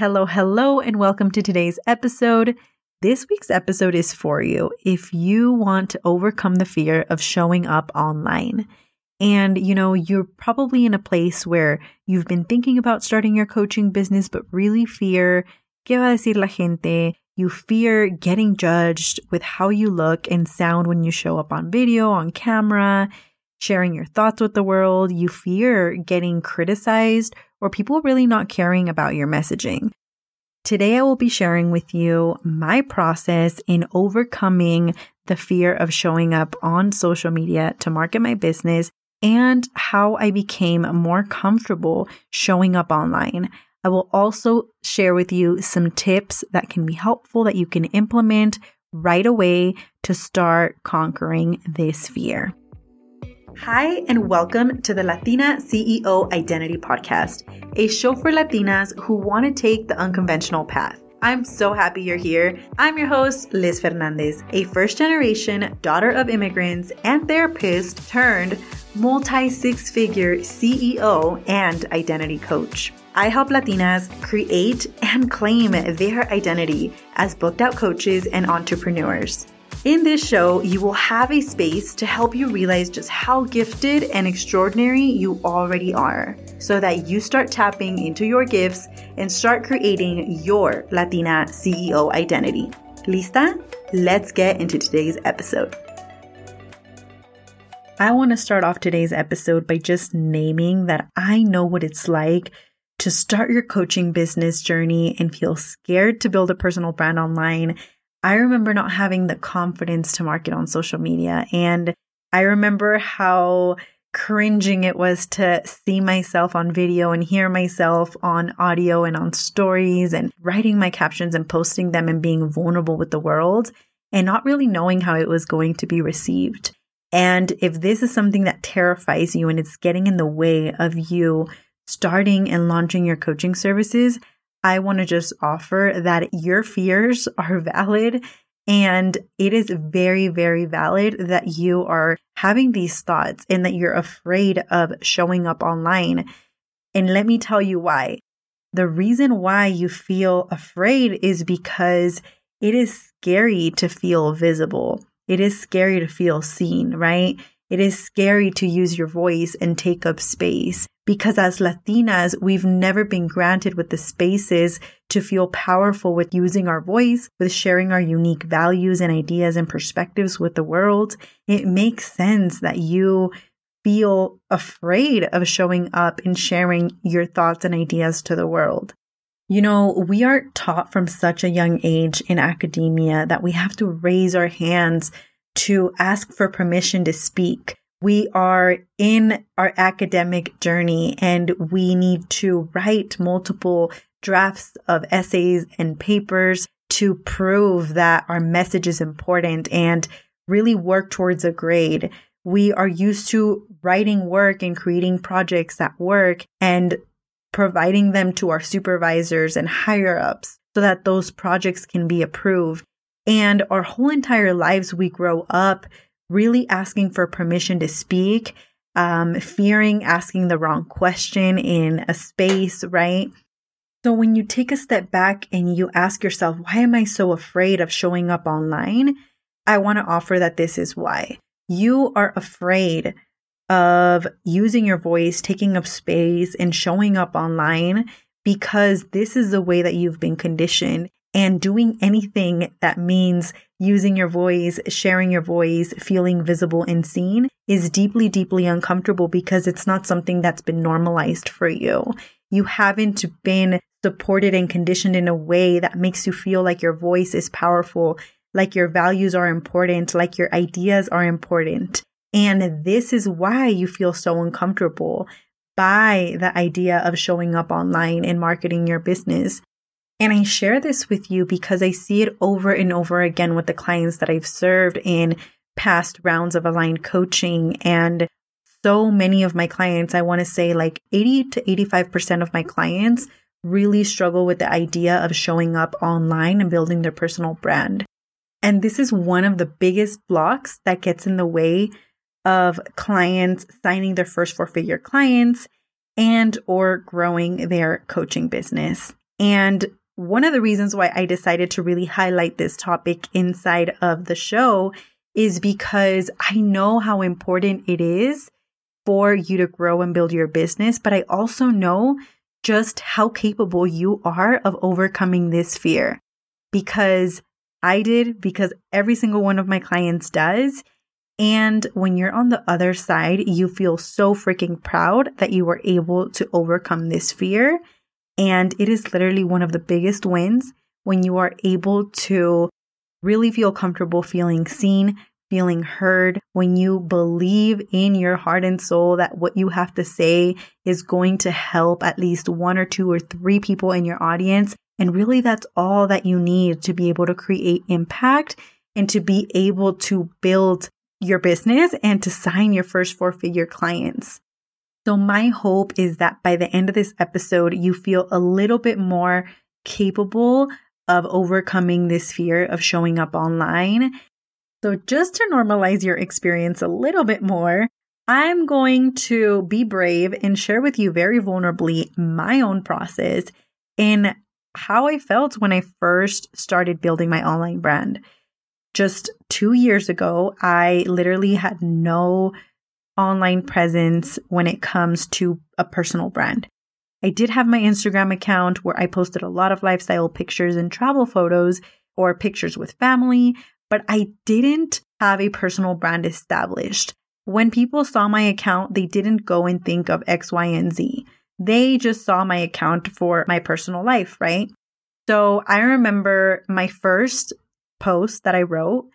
Hello, hello, and welcome to today's episode. This week's episode is for you if you want to overcome the fear of showing up online. And, you know, you're probably in a place where you've been thinking about starting your coaching business, but really fear, ¿qué va a decir la gente? You fear getting judged with how you look and sound when you show up on video, on camera, sharing your thoughts with the world. You fear getting criticized or people really not caring about your messaging. Today, I will be sharing with you my process in overcoming the fear of showing up on social media to market my business and how I became more comfortable showing up online. I will also share with you some tips that can be helpful that you can implement right away to start conquering this fear. Hi, and welcome to the Latina CEO Identity Podcast, a show for Latinas who want to take the unconventional path. I'm so happy you're here. I'm your host, Liz Fernandez, a first generation daughter of immigrants and therapist turned multi six figure CEO and identity coach. I help Latinas create and claim their identity as booked out coaches and entrepreneurs. In this show, you will have a space to help you realize just how gifted and extraordinary you already are so that you start tapping into your gifts and start creating your Latina CEO identity. Lista? Let's get into today's episode. I want to start off today's episode by just naming that I know what it's like to start your coaching business journey and feel scared to build a personal brand online I remember not having the confidence to market on social media. And I remember how cringing it was to see myself on video and hear myself on audio and on stories and writing my captions and posting them and being vulnerable with the world and not really knowing how it was going to be received. And if this is something that terrifies you and it's getting in the way of you starting and launching your coaching services, I want to just offer that your fears are valid and it is very, very valid that you are having these thoughts and that you're afraid of showing up online. And let me tell you why. The reason why you feel afraid is because it is scary to feel visible. It is scary to feel seen, right? It is scary to use your voice and take up space because as Latinas, we've never been granted with the spaces to feel powerful with using our voice, with sharing our unique values and ideas and perspectives with the world. It makes sense that you feel afraid of showing up and sharing your thoughts and ideas to the world. You know, we are taught from such a young age in academia that we have to raise our hands to ask for permission to speak we are in our academic journey and we need to write multiple drafts of essays and papers to prove that our message is important and really work towards a grade. We are used to writing work and creating projects that work and providing them to our supervisors and higher ups so that those projects can be approved. And our whole entire lives, we grow up really asking for permission to speak, um, fearing asking the wrong question in a space, right? So when you take a step back and you ask yourself, why am I so afraid of showing up online? I want to offer that this is why. You are afraid of using your voice, taking up space, and showing up online because this is the way that you've been conditioned and doing anything that means using your voice, sharing your voice, feeling visible and seen is deeply, deeply uncomfortable because it's not something that's been normalized for you. You haven't been supported and conditioned in a way that makes you feel like your voice is powerful, like your values are important, like your ideas are important. And this is why you feel so uncomfortable by the idea of showing up online and marketing your business. And I share this with you because I see it over and over again with the clients that I've served in past rounds of aligned coaching. And so many of my clients, I want to say like 80 to 85% of my clients really struggle with the idea of showing up online and building their personal brand. And this is one of the biggest blocks that gets in the way of clients signing their first four figure clients and or growing their coaching business. And one of the reasons why I decided to really highlight this topic inside of the show is because I know how important it is for you to grow and build your business, but I also know just how capable you are of overcoming this fear because I did, because every single one of my clients does. And when you're on the other side, you feel so freaking proud that you were able to overcome this fear. And it is literally one of the biggest wins when you are able to really feel comfortable feeling seen, feeling heard, when you believe in your heart and soul that what you have to say is going to help at least one or two or three people in your audience. And really, that's all that you need to be able to create impact and to be able to build your business and to sign your first four figure clients. So, my hope is that by the end of this episode, you feel a little bit more capable of overcoming this fear of showing up online so, just to normalize your experience a little bit more, I'm going to be brave and share with you very vulnerably my own process in how I felt when I first started building my online brand. Just two years ago, I literally had no online presence when it comes to a personal brand. I did have my Instagram account where I posted a lot of lifestyle pictures and travel photos or pictures with family, but I didn't have a personal brand established. When people saw my account, they didn't go and think of X, Y, and Z. They just saw my account for my personal life, right? So I remember my first post that I wrote,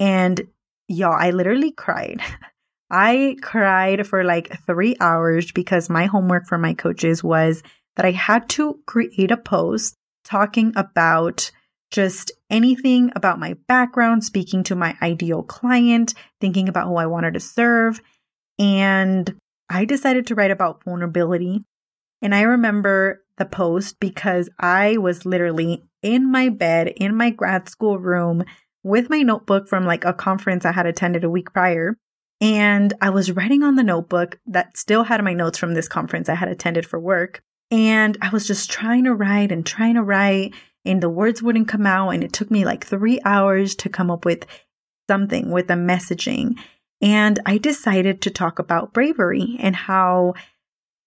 and y'all, I literally cried. I cried for like three hours because my homework for my coaches was that I had to create a post talking about just anything about my background, speaking to my ideal client, thinking about who I wanted to serve. And I decided to write about vulnerability. And I remember the post because I was literally in my bed in my grad school room with my notebook from like a conference I had attended a week prior. And I was writing on the notebook that still had my notes from this conference I had attended for work. And I was just trying to write and trying to write and the words wouldn't come out. And it took me like three hours to come up with something with the messaging. And I decided to talk about bravery and how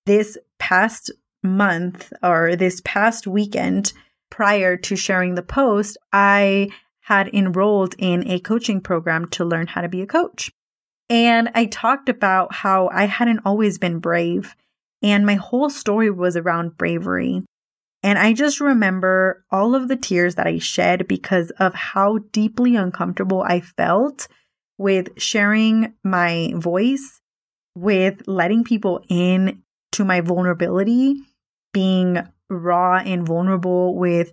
this past month or this past weekend prior to sharing the post, I had enrolled in a coaching program to learn how to be a coach. And I talked about how I hadn't always been brave. And my whole story was around bravery. And I just remember all of the tears that I shed because of how deeply uncomfortable I felt with sharing my voice, with letting people in to my vulnerability, being raw and vulnerable with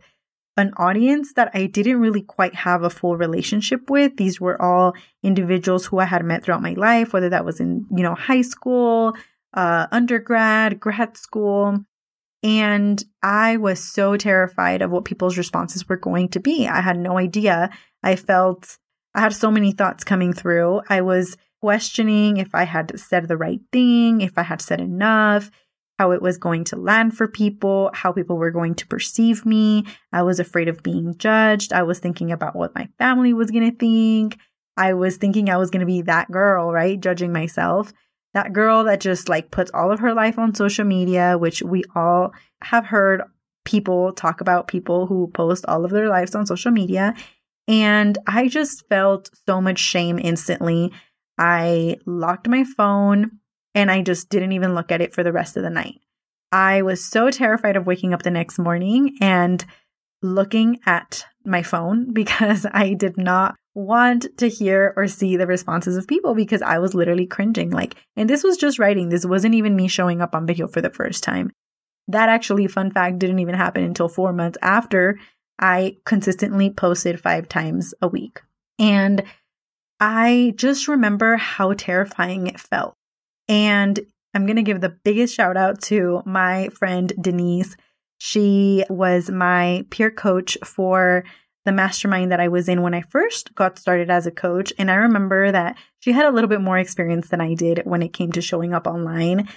an audience that I didn't really quite have a full relationship with. These were all individuals who I had met throughout my life, whether that was in, you know, high school, uh, undergrad, grad school. And I was so terrified of what people's responses were going to be. I had no idea. I felt I had so many thoughts coming through. I was questioning if I had said the right thing, if I had said enough, how it was going to land for people, how people were going to perceive me. I was afraid of being judged. I was thinking about what my family was going to think. I was thinking I was going to be that girl, right? Judging myself that girl that just like puts all of her life on social media, which we all have heard people talk about people who post all of their lives on social media. And I just felt so much shame instantly. I locked my phone and I just didn't even look at it for the rest of the night. I was so terrified of waking up the next morning and looking at my phone because I did not want to hear or see the responses of people because I was literally cringing. Like, and this was just writing. This wasn't even me showing up on video for the first time. That actually, fun fact, didn't even happen until four months after I consistently posted five times a week. And I just remember how terrifying it felt. And I'm going to give the biggest shout out to my friend Denise. She was my peer coach for the mastermind that I was in when I first got started as a coach. And I remember that she had a little bit more experience than I did when it came to showing up online.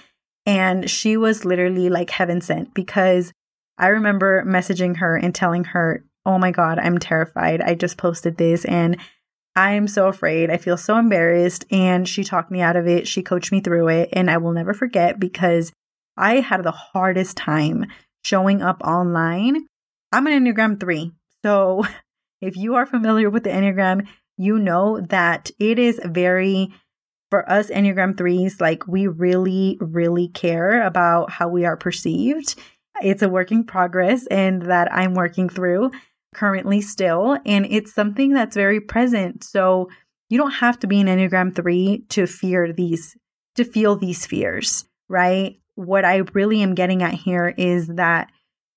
And she was literally like heaven sent because I remember messaging her and telling her, Oh my God, I'm terrified. I just posted this and I'm so afraid. I feel so embarrassed. And she talked me out of it. She coached me through it. And I will never forget because I had the hardest time showing up online. I'm an Enneagram 3. So if you are familiar with the Enneagram, you know that it is very, for us Enneagram 3s, like we really, really care about how we are perceived. It's a work in progress and that I'm working through currently still. And it's something that's very present. So you don't have to be an Enneagram 3 to fear these, to feel these fears, right? What I really am getting at here is that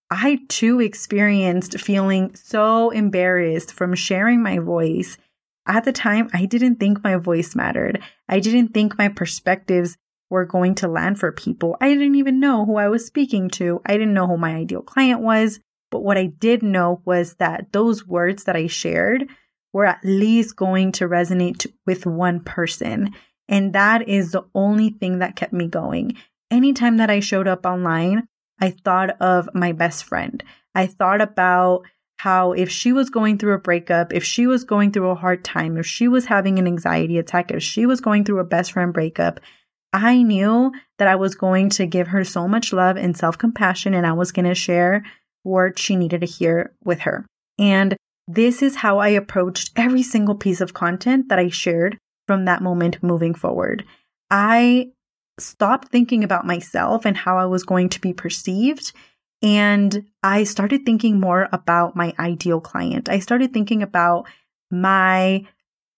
I too experienced feeling so embarrassed from sharing my voice. At the time, I didn't think my voice mattered. I didn't think my perspectives were going to land for people. I didn't even know who I was speaking to. I didn't know who my ideal client was. But what I did know was that those words that I shared were at least going to resonate with one person. And that is the only thing that kept me going. Anytime that I showed up online, I thought of my best friend. I thought about how if she was going through a breakup, if she was going through a hard time, if she was having an anxiety attack, if she was going through a best friend breakup, I knew that I was going to give her so much love and self compassion and I was going to share what she needed to hear with her. And this is how I approached every single piece of content that I shared from that moment moving forward. I stopped thinking about myself and how I was going to be perceived. And I started thinking more about my ideal client. I started thinking about my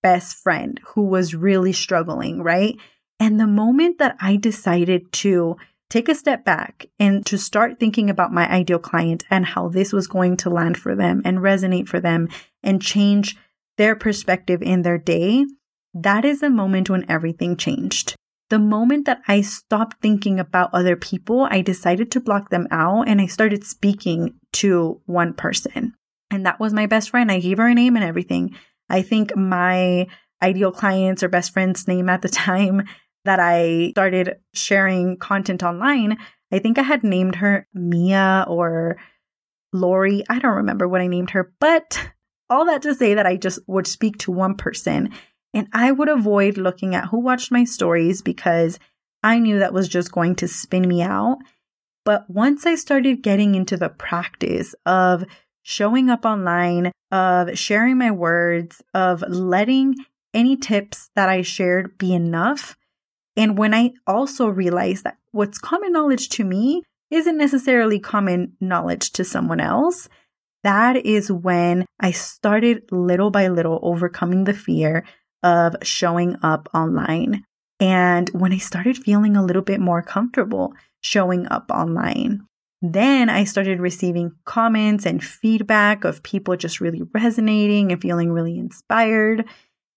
best friend who was really struggling, right? And the moment that I decided to take a step back and to start thinking about my ideal client and how this was going to land for them and resonate for them and change their perspective in their day, that is the moment when everything changed. The moment that I stopped thinking about other people, I decided to block them out and I started speaking to one person. And that was my best friend. I gave her a name and everything. I think my ideal clients or best friend's name at the time that I started sharing content online, I think I had named her Mia or Lori. I don't remember what I named her, but all that to say that I just would speak to one person and I would avoid looking at who watched my stories because I knew that was just going to spin me out. But once I started getting into the practice of showing up online, of sharing my words, of letting any tips that I shared be enough, and when I also realized that what's common knowledge to me isn't necessarily common knowledge to someone else, that is when I started little by little overcoming the fear of showing up online. And when I started feeling a little bit more comfortable showing up online, then I started receiving comments and feedback of people just really resonating and feeling really inspired.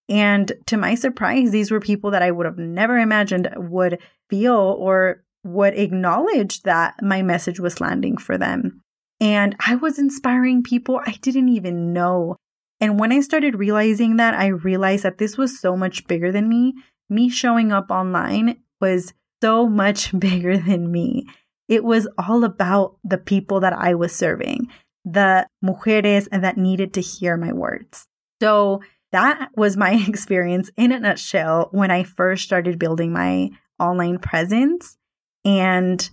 And to my surprise, these were people that I would have never imagined would feel or would acknowledge that my message was landing for them. And I was inspiring people I didn't even know. And when I started realizing that, I realized that this was so much bigger than me. Me showing up online was so much bigger than me. It was all about the people that I was serving, the mujeres that needed to hear my words. So that was my experience in a nutshell when I first started building my online presence. And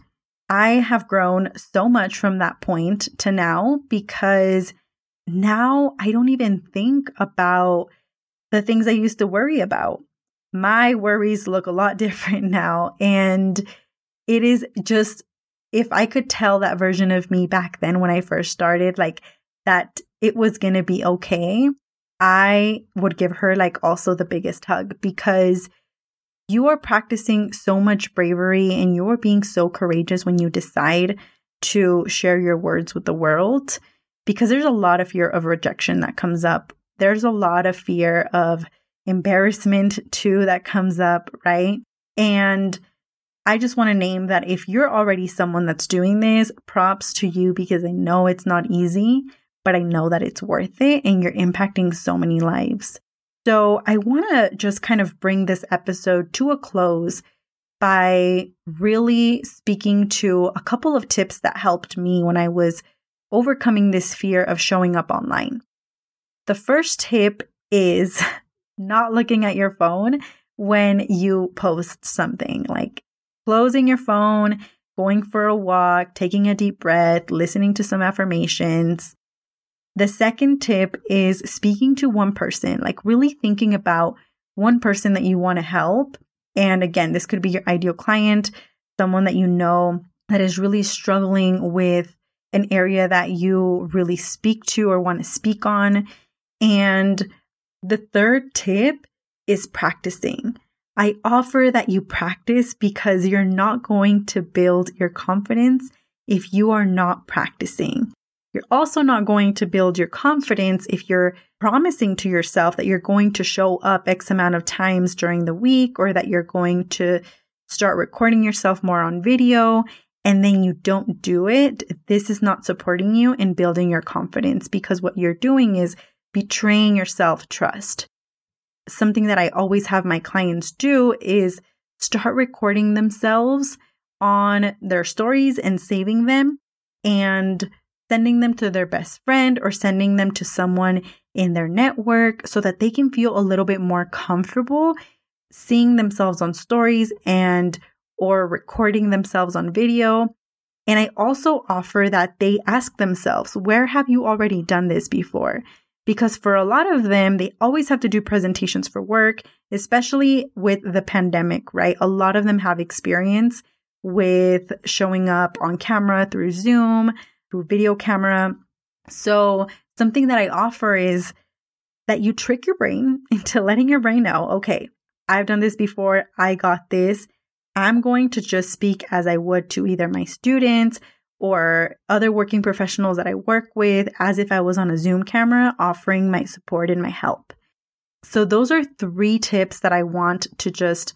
I have grown so much from that point to now because now I don't even think about the things I used to worry about. My worries look a lot different now. And it is just, if I could tell that version of me back then when I first started, like that it was going to be okay, I would give her like also the biggest hug because you are practicing so much bravery and you are being so courageous when you decide to share your words with the world because there's a lot of fear of rejection that comes up. There's a lot of fear of embarrassment too that comes up, right? And I just want to name that if you're already someone that's doing this, props to you because I know it's not easy but I know that it's worth it and you're impacting so many lives. So I want to just kind of bring this episode to a close by really speaking to a couple of tips that helped me when I was overcoming this fear of showing up online. The first tip is not looking at your phone when you post something, like closing your phone, going for a walk, taking a deep breath, listening to some affirmations. The second tip is speaking to one person, like really thinking about one person that you want to help. And again, this could be your ideal client, someone that you know that is really struggling with an area that you really speak to or want to speak on. And the third tip is practicing. I offer that you practice because you're not going to build your confidence if you are not practicing. You're also not going to build your confidence if you're promising to yourself that you're going to show up X amount of times during the week or that you're going to start recording yourself more on video and then you don't do it. This is not supporting you in building your confidence because what you're doing is betraying your self trust. Something that I always have my clients do is start recording themselves on their stories and saving them and sending them to their best friend or sending them to someone in their network so that they can feel a little bit more comfortable seeing themselves on stories and or recording themselves on video. And I also offer that they ask themselves, where have you already done this before? Because for a lot of them, they always have to do presentations for work, especially with the pandemic, right? A lot of them have experience with showing up on camera through Zoom, through video camera. So, something that I offer is that you trick your brain into letting your brain know, okay, I've done this before, I got this. I'm going to just speak as I would to either my students or other working professionals that I work with as if I was on a Zoom camera offering my support and my help. So, those are three tips that I want to just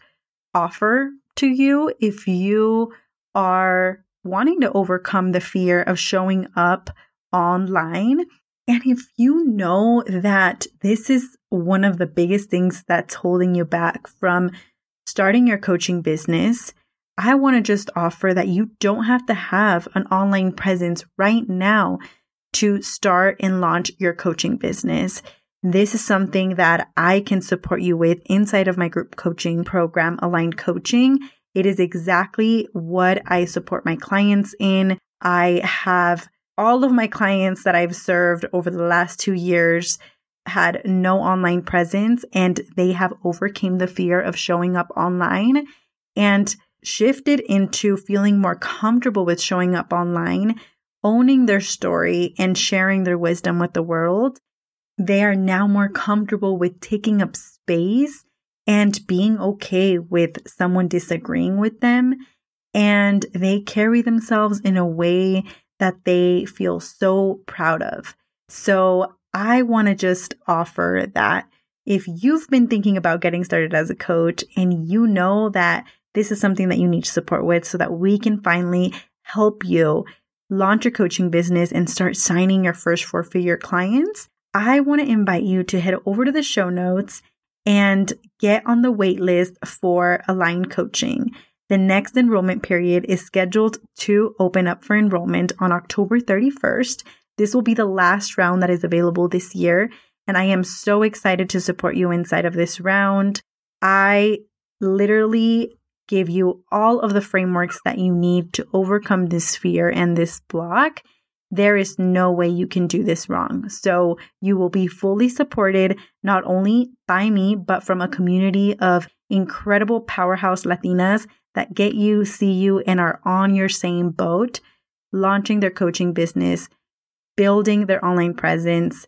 offer to you if you are wanting to overcome the fear of showing up online. And if you know that this is one of the biggest things that's holding you back from starting your coaching business, I want to just offer that you don't have to have an online presence right now to start and launch your coaching business. This is something that I can support you with inside of my group coaching program, Aligned Coaching. It is exactly what I support my clients in. I have all of my clients that I've served over the last two years had no online presence and they have overcame the fear of showing up online and shifted into feeling more comfortable with showing up online, owning their story and sharing their wisdom with the world. They are now more comfortable with taking up space and being okay with someone disagreeing with them. And they carry themselves in a way that they feel so proud of. So I want to just offer that if you've been thinking about getting started as a coach and you know that this is something that you need support with so that we can finally help you launch your coaching business and start signing your first four figure clients, I want to invite you to head over to the show notes and get on the wait list for Aligned Coaching. The next enrollment period is scheduled to open up for enrollment on October 31st. This will be the last round that is available this year, and I am so excited to support you inside of this round. I literally give you all of the frameworks that you need to overcome this fear and this block there is no way you can do this wrong. So you will be fully supported not only by me, but from a community of incredible powerhouse Latinas that get you, see you, and are on your same boat, launching their coaching business, building their online presence,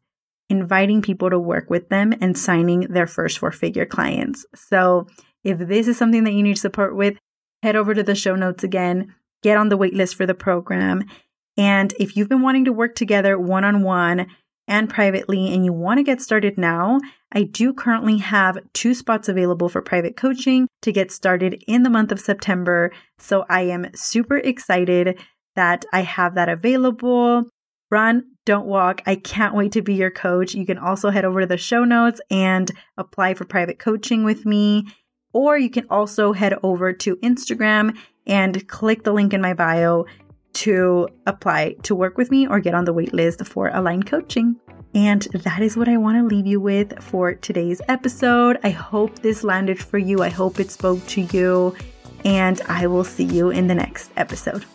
inviting people to work with them, and signing their first four figure clients. So if this is something that you need support with, head over to the show notes again, get on the waitlist for the program and if you've been wanting to work together one on one and privately and you want to get started now, I do currently have two spots available for private coaching to get started in the month of September. So I am super excited that I have that available. Run, don't walk. I can't wait to be your coach. You can also head over to the show notes and apply for private coaching with me. Or you can also head over to Instagram and click the link in my bio to apply to work with me or get on the waitlist for Aligned Coaching. And that is what I want to leave you with for today's episode. I hope this landed for you. I hope it spoke to you. And I will see you in the next episode.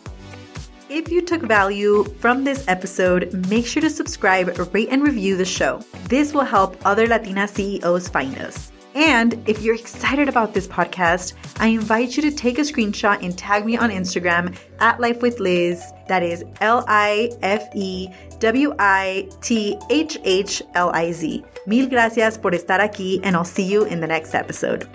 If you took value from this episode, make sure to subscribe, rate, and review the show. This will help other Latina CEOs find us. And if you're excited about this podcast, I invite you to take a screenshot and tag me on Instagram at Life with Liz. That is L I F E W I T H H L I Z. Mil gracias por estar aquí, and I'll see you in the next episode.